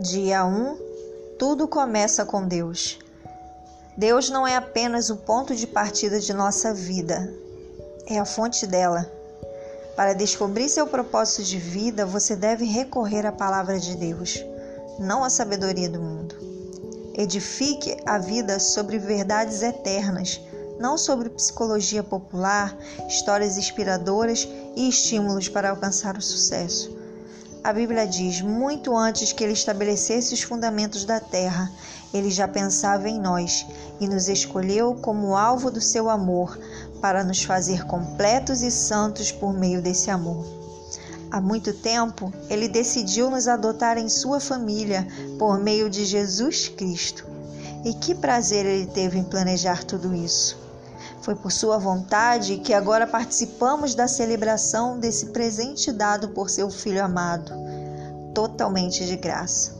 Dia 1 Tudo começa com Deus. Deus não é apenas o ponto de partida de nossa vida, é a fonte dela. Para descobrir seu propósito de vida, você deve recorrer à palavra de Deus, não à sabedoria do mundo. Edifique a vida sobre verdades eternas, não sobre psicologia popular, histórias inspiradoras e estímulos para alcançar o sucesso. A Bíblia diz: muito antes que ele estabelecesse os fundamentos da terra, ele já pensava em nós e nos escolheu como alvo do seu amor, para nos fazer completos e santos por meio desse amor. Há muito tempo, ele decidiu nos adotar em sua família por meio de Jesus Cristo. E que prazer ele teve em planejar tudo isso. Foi por sua vontade que agora participamos da celebração desse presente dado por seu Filho amado, totalmente de graça.